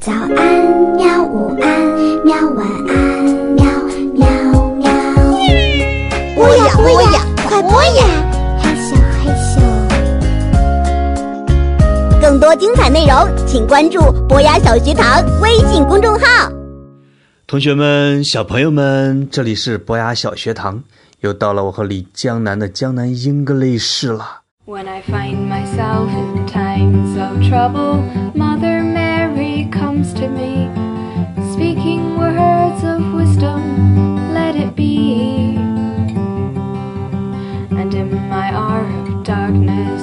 早安喵，午安喵，晚安喵喵喵。播呀播呀，快播呀！害羞害羞。更多精彩内容，请关注博雅小学堂微信公众号。同学们、小朋友们，这里是博雅小学堂，又到了我和李江南的江南 English 了。When I find myself in times of trouble, Mother comes to me, speaking words of wisdom, let it be. And in my hour of darkness,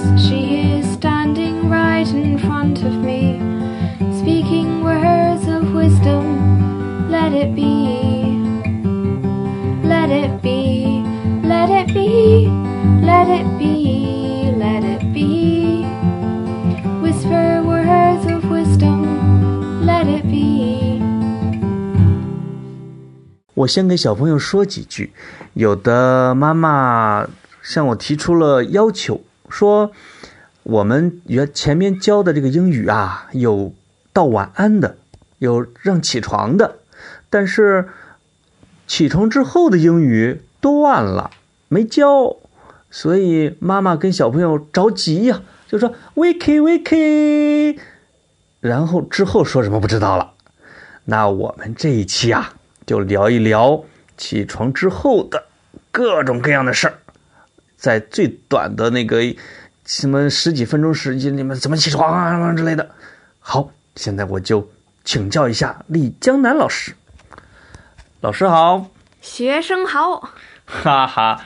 我先给小朋友说几句，有的妈妈向我提出了要求，说我们原前面教的这个英语啊，有道晚安的，有让起床的，但是起床之后的英语断了，没教，所以妈妈跟小朋友着急呀、就说 “wake wake”，然后之后说什么不知道了。那我们这一期啊，就聊一聊起床之后的各种各样的事儿，在最短的那个什么十几分钟时间里面怎么起床啊什么之类的。好，现在我就请教一下李江南老师。老师好，学生好，哈哈，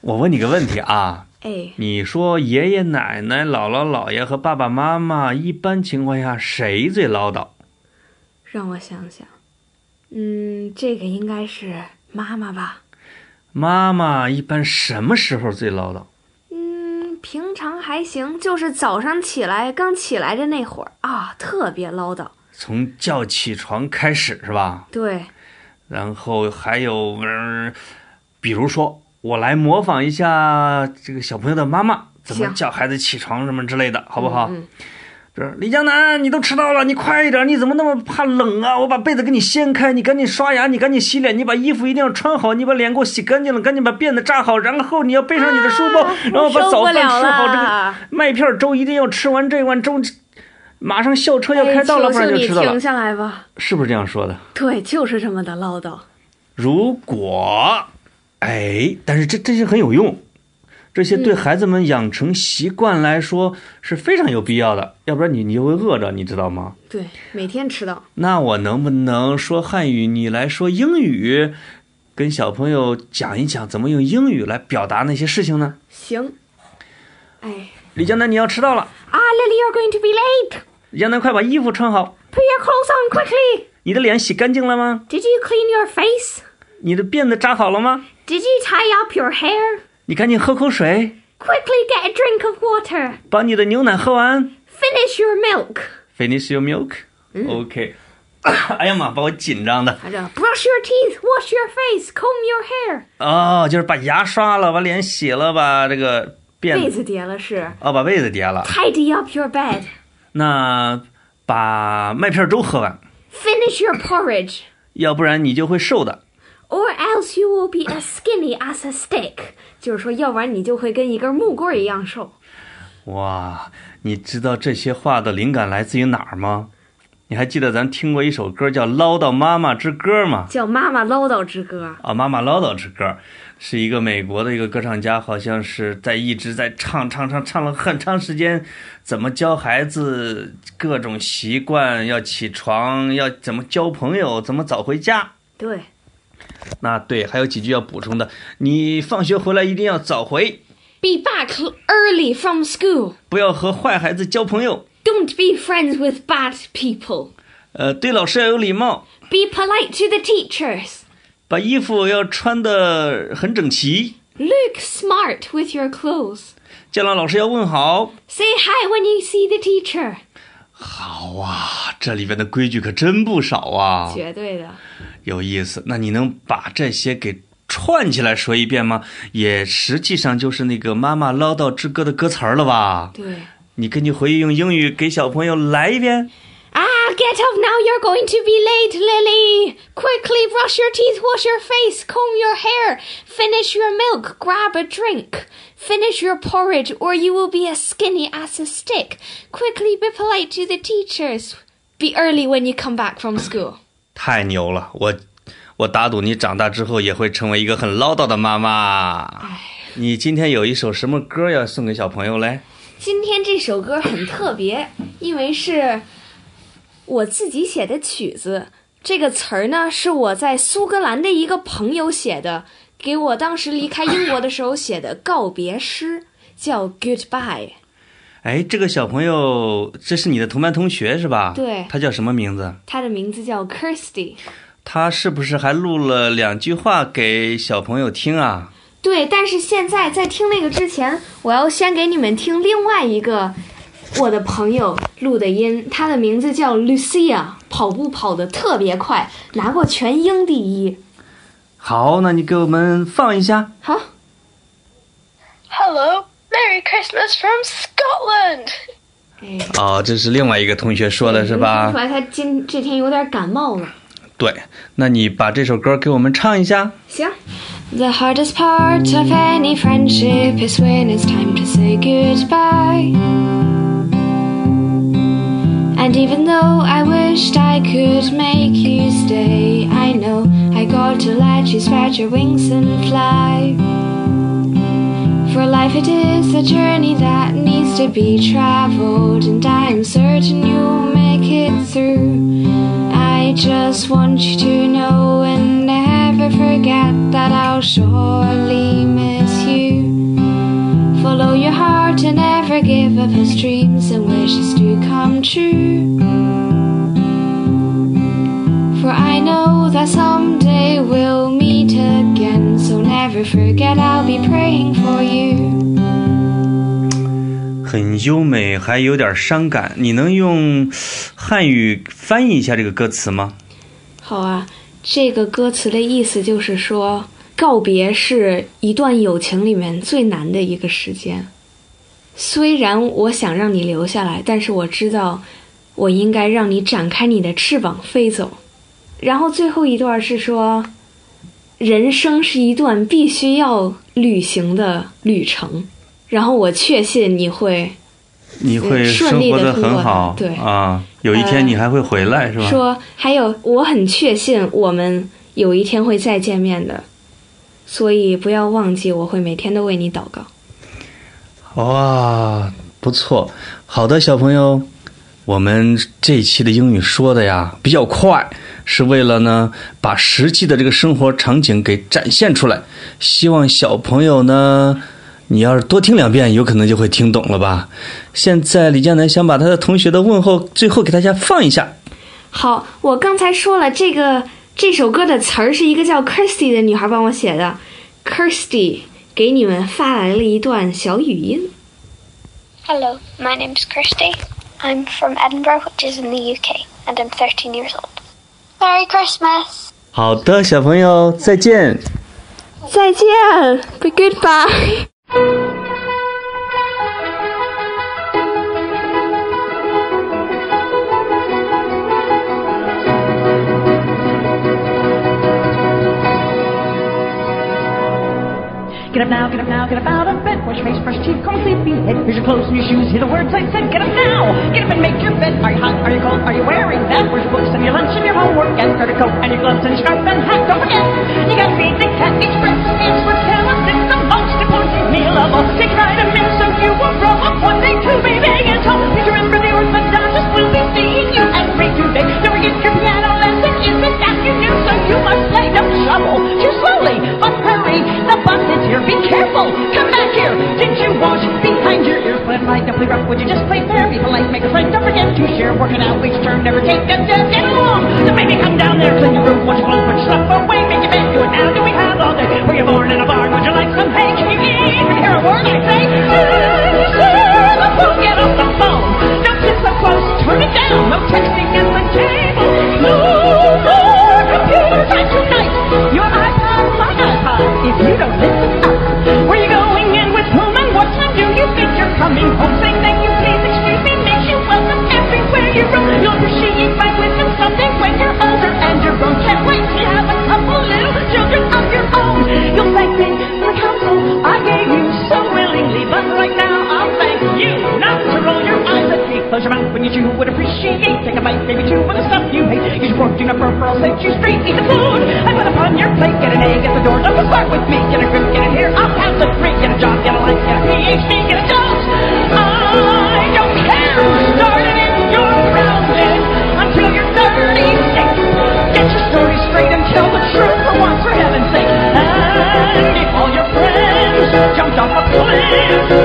我问你个问题啊，哎，你说爷爷奶奶、姥姥姥爷和爸爸妈妈，一般情况下谁最唠叨？让我想想，嗯，这个应该是妈妈吧？妈妈一般什么时候最唠叨？嗯，平常还行，就是早上起来刚起来的那会儿啊，特别唠叨。从叫起床开始是吧？对，然后还有，嗯，比如说我来模仿一下这个小朋友的妈妈怎么叫孩子起床什么之类的，好不好？嗯，李江南，你都迟到了，你快一点！你怎么那么怕冷啊？我把被子给你掀开，你赶紧刷牙，你赶紧洗脸，你把衣服一定要穿好，你把脸给我洗干净了，赶紧把辫子扎好，然后你要背上你的书包，啊然后把早饭吃好。这个麦片粥一定要吃完，这碗粥马上校车要开到了，哎不然就迟到了停，下来吧。是不是这样说的？对，就是这么的唠叨。如果，哎，但是这这些很有用，这些对孩子们养成习惯来说是非常有必要的，要不然你你就会饿着，你知道吗？对，每天迟到。那我能不能说汉语，你来说英语，跟小朋友讲一讲怎么用英语来表达那些事情呢？行。哎，李江南，你要迟到了，啊，Lily, you're going to be late. 李江南，快把衣服穿好，Put your clothes on quickly. 你的脸洗干净了吗？Did you clean your face? 你的辫子扎好了吗？Did you tie up your hair? 你赶紧喝口水，Quickly get a drink of water. 把你的牛奶喝完。Finish your milk. Finish your milk. OK. 哎呀妈，把我紧张的。brush your teeth, wash your face, comb your hair. 哦，就是把牙刷了，把脸洗了，把这个被子叠了是哦，把被子叠了。tidy up your bed. 那把麦片粥喝完，Finish your porridge. 要不然你就会瘦的。Or else you will be as skinny as a stick. 就是说，要不然你就会跟一根木棍一样瘦。哇，你知道这些话的灵感来自于哪儿吗？你还记得咱听过一首歌叫《唠叨妈妈之歌》吗？叫《妈妈唠叨之歌》。啊，妈妈唠叨之歌，是一个美国的一个歌唱家，好像是在一直在唱唱唱唱了很长时间，怎么教孩子各种习惯，要起床，要怎么交朋友，怎么早回家。对那对，还有几句要补充的，你放学回来一定要早回，，Be back early from school. 不要和坏孩子交朋友。Don't be friends with bad people. 呃，对老师要有礼貌，Be polite to the teachers. 把衣服要穿得很整齐，Look smart with your clothes. 见到老师要问好。Say hi when you see the teacher. 好啊，这里边的规矩可真不少啊。绝对的。有意思。那你能把这些给串起来说一遍吗？也实际上就是那个《妈妈唠叨之歌》的歌词儿了吧？对。你根据回忆用英语给小朋友来一遍。 Ah, get up now, you're going to be late, Lily! Quickly brush your teeth, wash your face, comb your hair, finish your milk, grab a drink, finish your porridge, or you will be as skinny as a stick. Quickly be polite to the teachers. Be early when you come back from school. 太牛了！我我打赌你长大之后也会成为一个很唠叨的妈妈。你今天有一首什么歌要送给小朋友嘞？今天这首歌很特别，因为是我自己写的曲子。这个词儿呢，是我在苏格兰的一个朋友写的，给我当时离开英国的时候写的告别诗，叫 Goodbye。哎，这个小朋友，这是你的同班同学是吧？对他叫什么名字？他的名字叫 Kirsty。他是不是还录了两句话给小朋友听啊？对，但是现在在听那个之前，我要先给你们听另外一个我的朋友录的音，他的名字叫 Lucia，跑步跑得特别快，拿过全英第一。好，那你给我们放一下。好 Merry Christmas from Scotland. 哎，哦，这是另外一个同学说的是能听吧出？来他今这天有点感冒了。对，那你把这首歌给我们唱一下。行。The hardest part of any friendship is when it's time to say goodbye. And even though I wished I could make you stay, I know I got to let you spread your wings and fly. For life it is a journey that needs to be traveled, and I am certain you'll make it through. I just want you to know and never forget that I'll surely miss you. Follow your heart and never give up as dreams and wishes do come true. For I know that someday never forget I'll be praying for you. 很优美，还有点伤感。你能用汉语翻译一下这个歌词吗？好啊，这个歌词的意思就是说，告别是一段友情里面最难的一个时间。虽然我想让你留下来，但是我知道，我应该让你展开你的翅膀飞走。然后最后一段是说，人生是一段必须要旅行的旅程。然后我确信你会你会顺利生活的度过它很好，对啊，有一天你还会回来，是吧？说，还有我很确信我们有一天会再见面的，所以不要忘记，我会每天都为你祷告。哇，不错，好的，小朋友，我们这一期的英语说的呀比较快，是为了呢把实际的这个生活场景给展现出来。希望小朋友呢，你要是多听两遍，有可能就会听懂了吧。现在李江南想把他的同学的问候最后给大家放一下。好，我刚才说了，这个这首歌的词儿是一个叫 Kirsty 的女孩帮我写的，Kirsty 给你们发来了一段小语音。Hello, my name is Kirsty. I'm from Edinburgh, which is in the UK, and I'm 13 years old. Merry Christmas! 好的，小朋友，再见。再见，Be goodbye。 Get up now, get up now, get up out of bed. Wash your face, brush your teeth, comb, sleepy head. Here's your clothes and your shoes. Hear the words I said. Get up now, get up and make your bed. Are you hot? Are you cold? Are you wearing that? Where's your books and your lunch and your homework? And a coat and your gloves and your scarf and hat. Don't forget, you gotta feed the cat. Each breakfast is for Kellogg's. It's the most important meal of all. Take vitamins so you will grow up one day to be big and tall. Please remember the orthodontist will be seeing you break today. Don't forget your piano lesson is this afternoon, so you must play. Don't shovel too slowly, but hurry. The bus is here. Be careful. Come back Play rough. Would you just play fair? Be polite, make a friend. Don't forget to share. Working out each turn. Never take a step. Get along. So baby, come down there. Clean your room. Wash your clothes. Put stuff away. Make your bed. Do it now. Do we have all day? Were you born in a barn? Would you like some hay? Can you hear a word I say? I'll set you straight. Eat the food I put upon your plate. Get an A, get the door, don't start with me. Get a grip, get it here, I'll have the three. Get a job, get a life, get a PhD, get a dose. I don't care who started it, you're grounded until you're 36. Get your story straight and tell the truth for once, for heaven's sake. And if all your friends jumped off a cliff,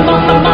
Oh.